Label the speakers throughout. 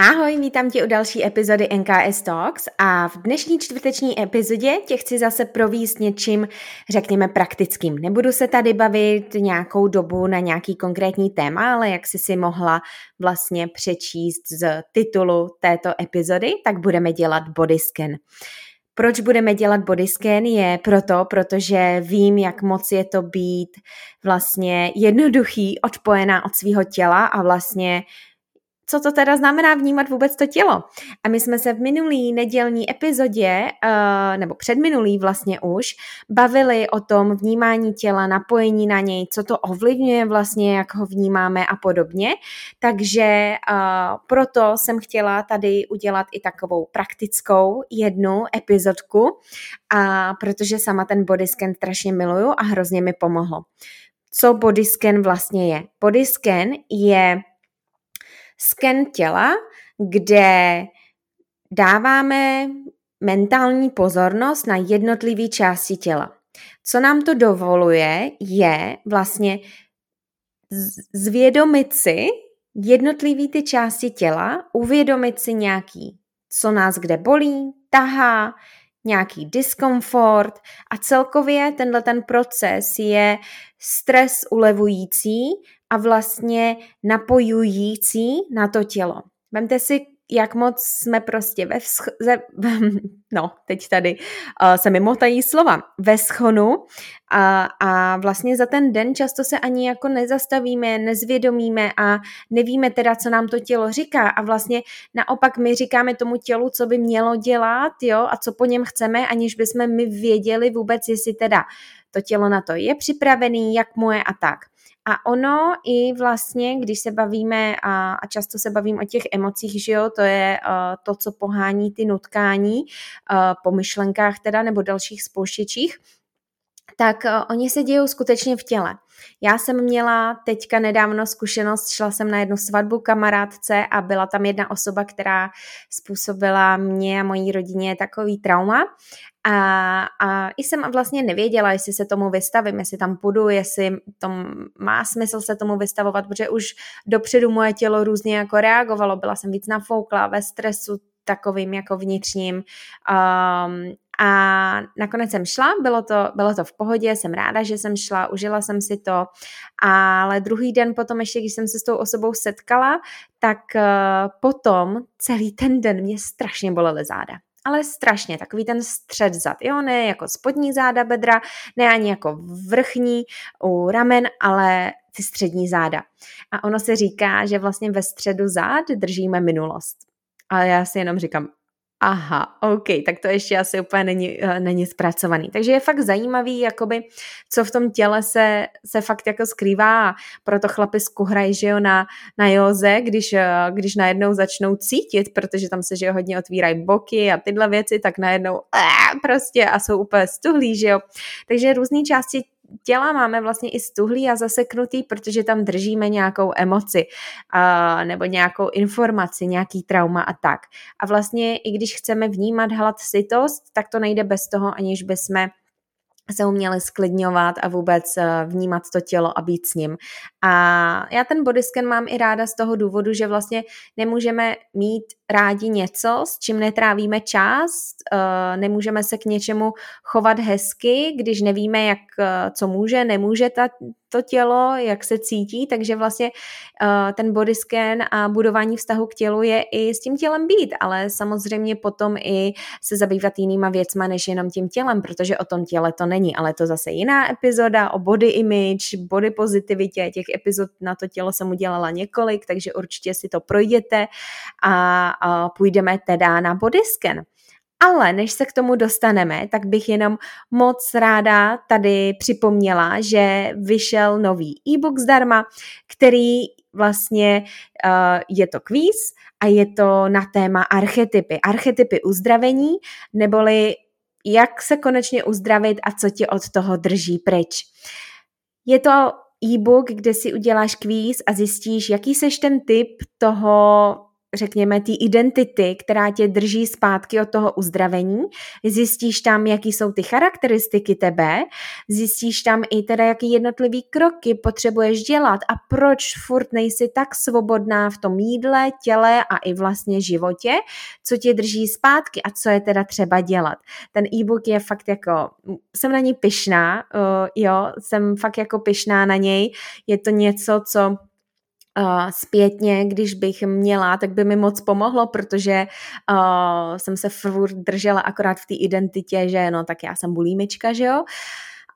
Speaker 1: Ahoj, vítám tě u další epizody NKS Talks a v dnešní čtvrteční epizodě tě chci zase províst něčím, řekněme, praktickým. Nebudu se tady bavit nějakou dobu na nějaký konkrétní téma, ale jak jsi si mohla vlastně přečíst z titulu této epizody, tak budeme dělat body scan. Proč budeme dělat body scan je proto, protože vím, jak moc je to být vlastně jednoduchý, odpojená od svého těla a vlastně co to teda znamená vnímat vůbec to tělo. A my jsme se v minulý nedělní epizodě, uh, nebo předminulý vlastně už, bavili o tom vnímání těla, napojení na něj, co to ovlivňuje vlastně, jak ho vnímáme a podobně. Takže uh, proto jsem chtěla tady udělat i takovou praktickou jednu epizodku, a protože sama ten bodyscan strašně miluju a hrozně mi pomohlo. Co bodyscan vlastně je? Bodyscan je sken těla, kde dáváme mentální pozornost na jednotlivé části těla. Co nám to dovoluje, je vlastně zvědomit si jednotlivý ty části těla, uvědomit si nějaký, co nás kde bolí, tahá, nějaký diskomfort a celkově tenhle ten proces je stres ulevující a vlastně napojující na to tělo. Vemte si, jak moc jsme prostě ve vsch- ze, no, teď tady uh, se mi motají slova, ve schonu a, a vlastně za ten den často se ani jako nezastavíme, nezvědomíme a nevíme teda, co nám to tělo říká a vlastně naopak my říkáme tomu tělu, co by mělo dělat, jo, a co po něm chceme, aniž bychom my věděli vůbec, jestli teda to tělo na to je připravený, jak mu je a tak. A ono i vlastně, když se bavíme, a, a často se bavím o těch emocích, že jo, to je uh, to, co pohání ty nutkání uh, po myšlenkách teda nebo dalších spouštěčích, tak uh, oni se dějou skutečně v těle. Já jsem měla teďka nedávno zkušenost, šla jsem na jednu svatbu kamarádce a byla tam jedna osoba, která způsobila mě a mojí rodině takový trauma a, a i jsem vlastně nevěděla, jestli se tomu vystavím, jestli tam půjdu, jestli to má smysl se tomu vystavovat, protože už dopředu moje tělo různě jako reagovalo, byla jsem víc nafoukla, ve stresu takovým jako vnitřním. Um, a nakonec jsem šla, bylo to, bylo to v pohodě, jsem ráda, že jsem šla, užila jsem si to, ale druhý den potom ještě, když jsem se s tou osobou setkala, tak uh, potom celý ten den mě strašně bolely záda ale strašně, takový ten střed zad, jo, ne jako spodní záda bedra, ne ani jako vrchní u ramen, ale ty střední záda. A ono se říká, že vlastně ve středu zád držíme minulost. Ale já si jenom říkám, Aha, OK, tak to ještě asi úplně není, uh, není zpracovaný. Takže je fakt zajímavý, jakoby, co v tom těle se, se fakt jako skrývá. Proto chlapi skuhrají, že jo, na, na józe, když, uh, když najednou začnou cítit, protože tam se, že jo, hodně otvírají boky a tyhle věci, tak najednou uh, prostě a jsou úplně stuhlí, že jo. Takže různé části těla máme vlastně i stuhlý a zaseknutý, protože tam držíme nějakou emoci a, nebo nějakou informaci, nějaký trauma a tak. A vlastně i když chceme vnímat hlad sytost, tak to nejde bez toho, aniž bychom se uměli sklidňovat a vůbec eh, vnímat to tělo a být s ním. A já ten bodyscan mám i ráda z toho důvodu, že vlastně nemůžeme mít rádi něco, s čím netrávíme čas, eh, nemůžeme se k něčemu chovat hezky, když nevíme, jak, eh, co může, nemůže ta, to tělo, jak se cítí, takže vlastně ten body scan a budování vztahu k tělu je i s tím tělem být, ale samozřejmě potom i se zabývat jinýma věcma, než jenom tím tělem, protože o tom těle to není, ale to zase jiná epizoda o body image, body pozitivitě, těch epizod na to tělo jsem udělala několik, takže určitě si to projděte a, a půjdeme teda na body scan. Ale než se k tomu dostaneme, tak bych jenom moc ráda tady připomněla, že vyšel nový e-book zdarma, který vlastně uh, je to kvíz a je to na téma archetypy. Archetypy uzdravení, neboli jak se konečně uzdravit a co tě od toho drží pryč. Je to e-book, kde si uděláš kvíz a zjistíš, jaký seš ten typ toho řekněme, té identity, která tě drží zpátky od toho uzdravení. Zjistíš tam, jaký jsou ty charakteristiky tebe, zjistíš tam i teda, jaký jednotlivý kroky potřebuješ dělat a proč furt nejsi tak svobodná v tom jídle, těle a i vlastně životě, co tě drží zpátky a co je teda třeba dělat. Ten e-book je fakt jako, jsem na něj pyšná, uh, jo, jsem fakt jako pyšná na něj, je to něco, co uh, zpětně, když bych měla, tak by mi moc pomohlo, protože uh, jsem se furt držela akorát v té identitě, že no, tak já jsem bulímička, že jo.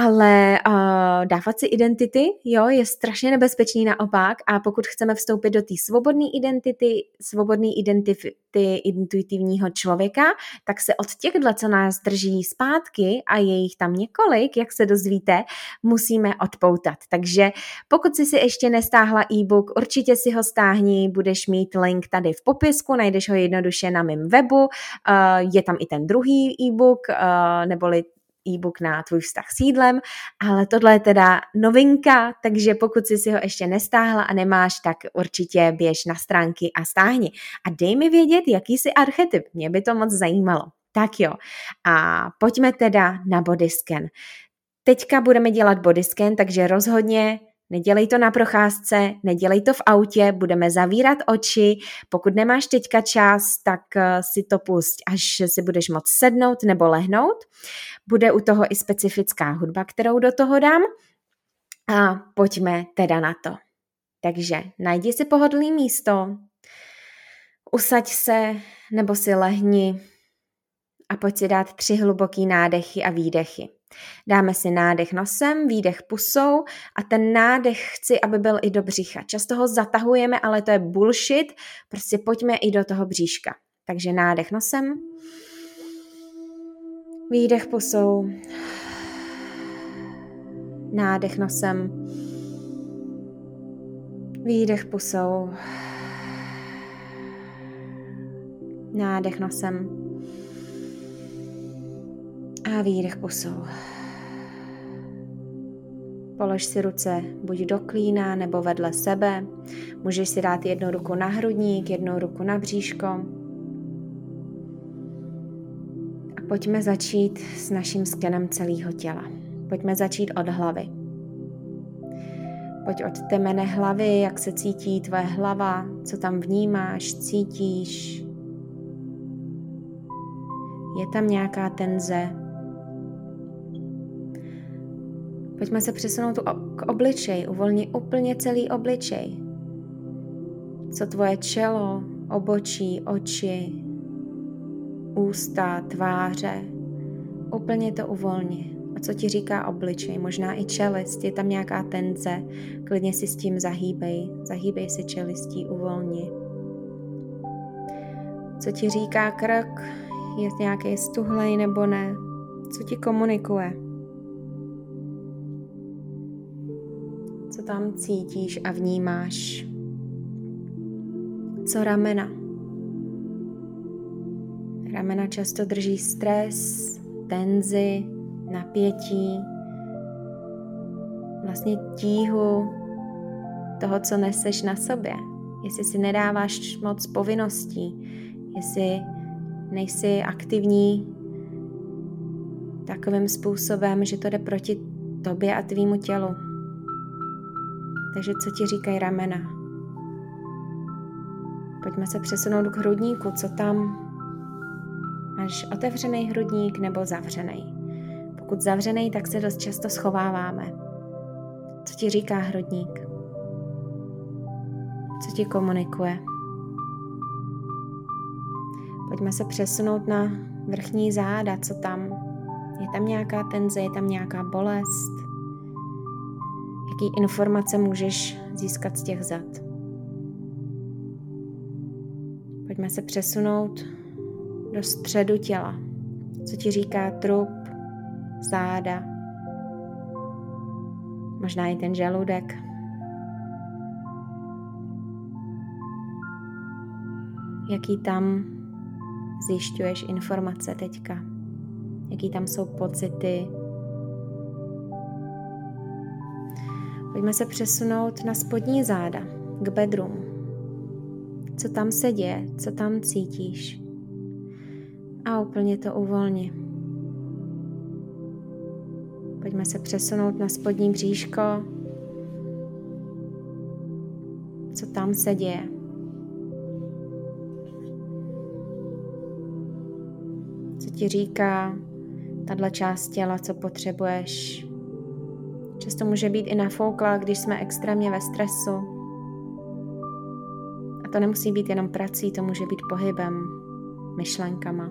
Speaker 1: Ale uh, dávat si identity, jo, je strašně nebezpečný naopak a pokud chceme vstoupit do té svobodné identity, svobodné identity intuitivního člověka, tak se od těchto, co nás drží zpátky a je jich tam několik, jak se dozvíte, musíme odpoutat. Takže pokud si si ještě nestáhla e-book, určitě si ho stáhni, budeš mít link tady v popisku, najdeš ho jednoduše na mém webu, uh, je tam i ten druhý e-book, uh, neboli e-book na tvůj vztah s jídlem, ale tohle je teda novinka, takže pokud jsi si ho ještě nestáhla a nemáš, tak určitě běž na stránky a stáhni. A dej mi vědět, jaký jsi archetyp, mě by to moc zajímalo. Tak jo, a pojďme teda na bodyscan. Teďka budeme dělat bodyscan, takže rozhodně Nedělej to na procházce, nedělej to v autě, budeme zavírat oči. Pokud nemáš teďka čas, tak eh, si to pust, až si budeš moct sednout nebo lehnout. Bude u toho i specifická hudba, kterou do toho dám. A pojďme teda na to. Takže najdi si pohodlný místo, usaď se nebo si lehni a pojď si dát tři hluboký nádechy a výdechy. Dáme si nádech nosem, výdech pusou a ten nádech chci, aby byl i do břicha. Často ho zatahujeme, ale to je bullshit, prostě pojďme i do toho bříška. Takže nádech nosem, výdech pusou, nádech nosem, výdech pusou, nádech nosem, a výdech pusou. Polož si ruce buď do klína nebo vedle sebe. Můžeš si dát jednu ruku na hrudník, jednu ruku na bříško. A pojďme začít s naším skenem celého těla. Pojďme začít od hlavy. Pojď od temene hlavy, jak se cítí tvoje hlava, co tam vnímáš, cítíš. Je tam nějaká tenze, Pojďme se přesunout k obličeji, uvolni úplně celý obličej. Co tvoje čelo, obočí, oči, ústa, tváře, úplně to uvolni. A co ti říká obličej, možná i čelist, je tam nějaká tenze, klidně si s tím zahýbej, zahýbej si čelistí, uvolni. Co ti říká krk, je nějaký stuhlej nebo ne, co ti komunikuje. Co tam cítíš a vnímáš. Co ramena? Ramena často drží stres, tenzi, napětí, vlastně tíhu toho, co neseš na sobě. Jestli si nedáváš moc povinností, jestli nejsi aktivní takovým způsobem, že to jde proti tobě a tvýmu tělu. Takže co ti říkají ramena? Pojďme se přesunout k hrudníku. Co tam? Máš otevřený hrudník nebo zavřený? Pokud zavřený, tak se dost často schováváme. Co ti říká hrudník? Co ti komunikuje? Pojďme se přesunout na vrchní záda, co tam? Je tam nějaká tenze, je tam nějaká bolest? jaký informace můžeš získat z těch zad. Pojďme se přesunout do středu těla. Co ti říká trup, záda, možná i ten žaludek. Jaký tam zjišťuješ informace teďka? Jaký tam jsou pocity, Pojďme se přesunout na spodní záda, k bedroom. Co tam se děje, co tam cítíš. A úplně to uvolni. Pojďme se přesunout na spodní bříško. Co tam se děje. Co ti říká tahle část těla, co potřebuješ. Často může být i nafouklá, když jsme extrémně ve stresu. A to nemusí být jenom prací, to může být pohybem, myšlenkama.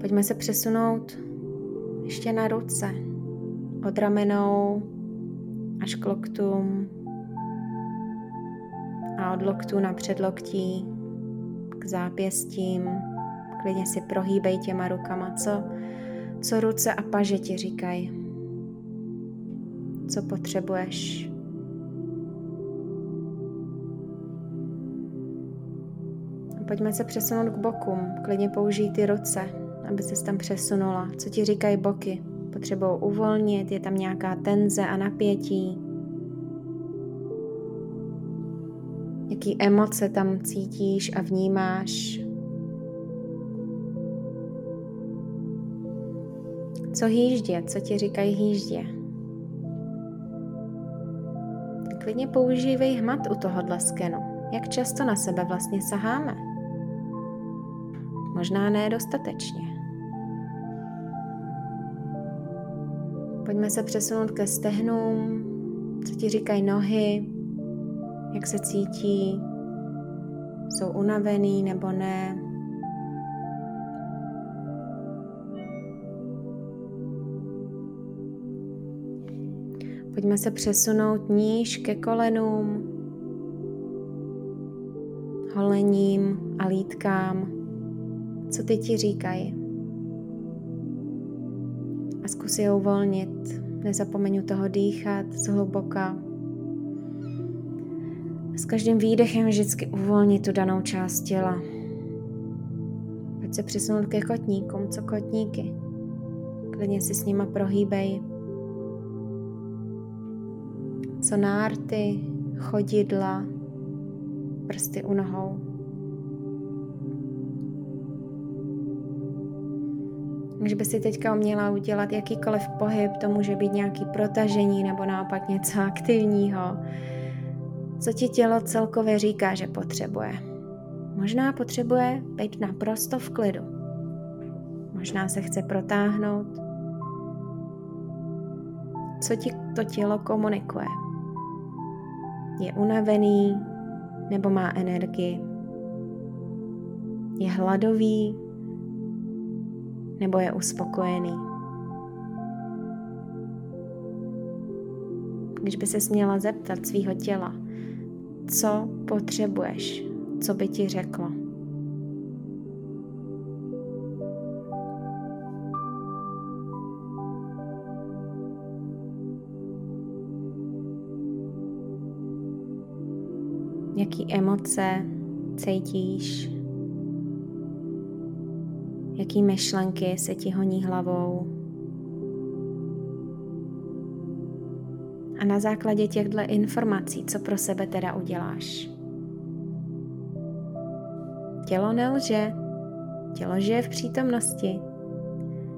Speaker 1: Pojďme se přesunout ještě na ruce. Od ramenou až k loktům a od loktu na předloktí k zápěstím. Klidně si prohýbej těma rukama, co, co ruce a paže ti říkají. Co potřebuješ. Pojďme se přesunout k bokům. Klidně použij ty ruce, aby se tam přesunula. Co ti říkají boky? Potřebují uvolnit, je tam nějaká tenze a napětí. Jaký emoce tam cítíš a vnímáš. Co hýždě? Co ti říkají hýždě? Klidně používej hmat u tohohle skenu. Jak často na sebe vlastně saháme? Možná ne dostatečně. Pojďme se přesunout ke stehnům, co ti říkají nohy, jak se cítí, jsou unavený nebo ne. Pojďme se přesunout níž ke kolenům, holením a lítkám. Co ty ti říkají? a zkus je uvolnit. Nezapomeň toho dýchat zhluboka. S každým výdechem vždycky uvolnit tu danou část těla. Pojď se přesunout ke kotníkům, co kotníky. Klidně si s nima prohýbej. Co nárty, chodidla, prsty u nohou. Když by si teďka uměla udělat jakýkoliv pohyb, to může být nějaký protažení nebo naopak něco aktivního, co ti tělo celkově říká, že potřebuje. Možná potřebuje být naprosto v klidu. Možná se chce protáhnout. Co ti to tělo komunikuje? Je unavený nebo má energii? Je hladový nebo je uspokojený. Když by se směla zeptat svého těla, co potřebuješ, co by ti řeklo. Jaký emoce cítíš jaký myšlenky se ti honí hlavou. A na základě těchto informací, co pro sebe teda uděláš? Tělo nelže, tělo žije v přítomnosti,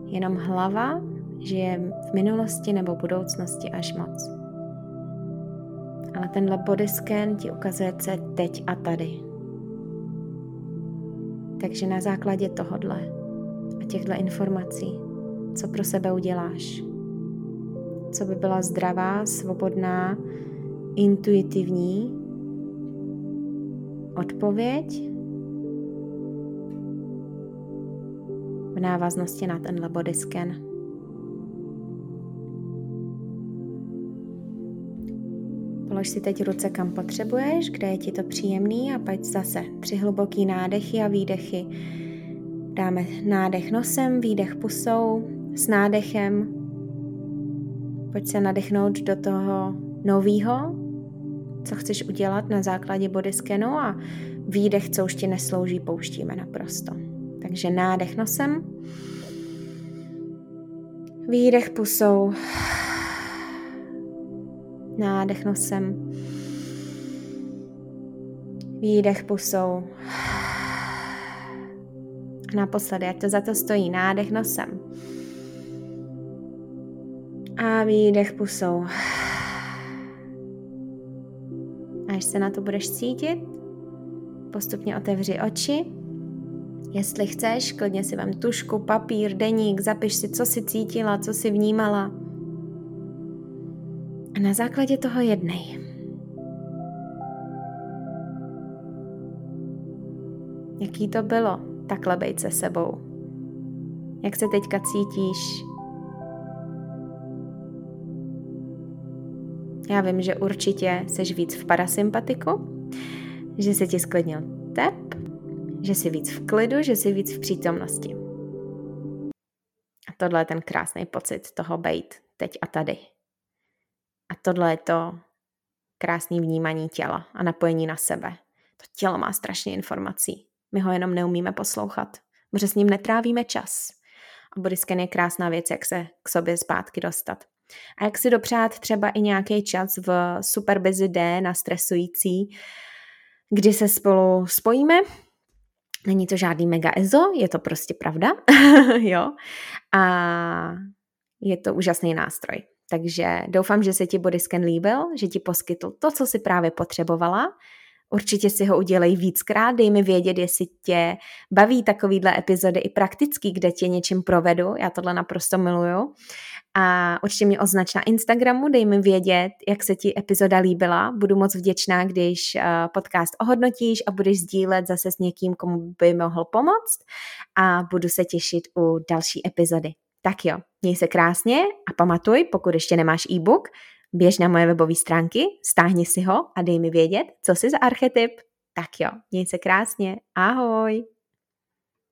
Speaker 1: jenom hlava žije v minulosti nebo budoucnosti až moc. Ale tenhle body scan ti ukazuje, co je teď a tady. Takže na základě tohodle těchto informací, co pro sebe uděláš. Co by byla zdravá, svobodná, intuitivní odpověď v návaznosti na tenhle body scan. Polož si teď ruce kam potřebuješ, kde je ti to příjemný a pojď zase tři hluboký nádechy a výdechy Dáme nádech nosem, výdech pusou, s nádechem. Pojď se nadechnout do toho nového, co chceš udělat na základě bodyscanu a výdech, co už ti neslouží, pouštíme naprosto. Takže nádech nosem, výdech pusou, nádech nosem, výdech pusou, a naposledy, ať to za to stojí, nádech nosem. A výdech pusou. Až se na to budeš cítit, postupně otevři oči. Jestli chceš, klidně si vem tušku, papír, deník, zapiš si, co si cítila, co si vnímala. A na základě toho jednej. Jaký to bylo takhle být se sebou? Jak se teďka cítíš? Já vím, že určitě seš víc v parasympatiku, že se ti sklidnil tep, že jsi víc v klidu, že jsi víc v přítomnosti. A tohle je ten krásný pocit toho být teď a tady. A tohle je to krásné vnímání těla a napojení na sebe. To tělo má strašně informací. My ho jenom neumíme poslouchat, protože s ním netrávíme čas. A bodyscan je krásná věc, jak se k sobě zpátky dostat. A jak si dopřát třeba i nějaký čas v super busy day na stresující, kdy se spolu spojíme. Není to žádný mega ezo, je to prostě pravda. jo. A je to úžasný nástroj. Takže doufám, že se ti bodyscan líbil, že ti poskytl to, co si právě potřebovala Určitě si ho udělej víckrát, dej mi vědět, jestli tě baví takovýhle epizody i praktický, kde tě něčím provedu, já tohle naprosto miluju. A určitě mě označ na Instagramu, dej mi vědět, jak se ti epizoda líbila. Budu moc vděčná, když eh, podcast ohodnotíš a budeš sdílet zase s někým, komu by mohl pomoct. A budu se těšit u další epizody. Tak jo, měj se krásně a pamatuj, pokud ještě nemáš e-book, běž na moje webové stránky, stáhni si ho a dej mi vědět, co jsi za archetyp. Tak jo, měj se krásně, ahoj!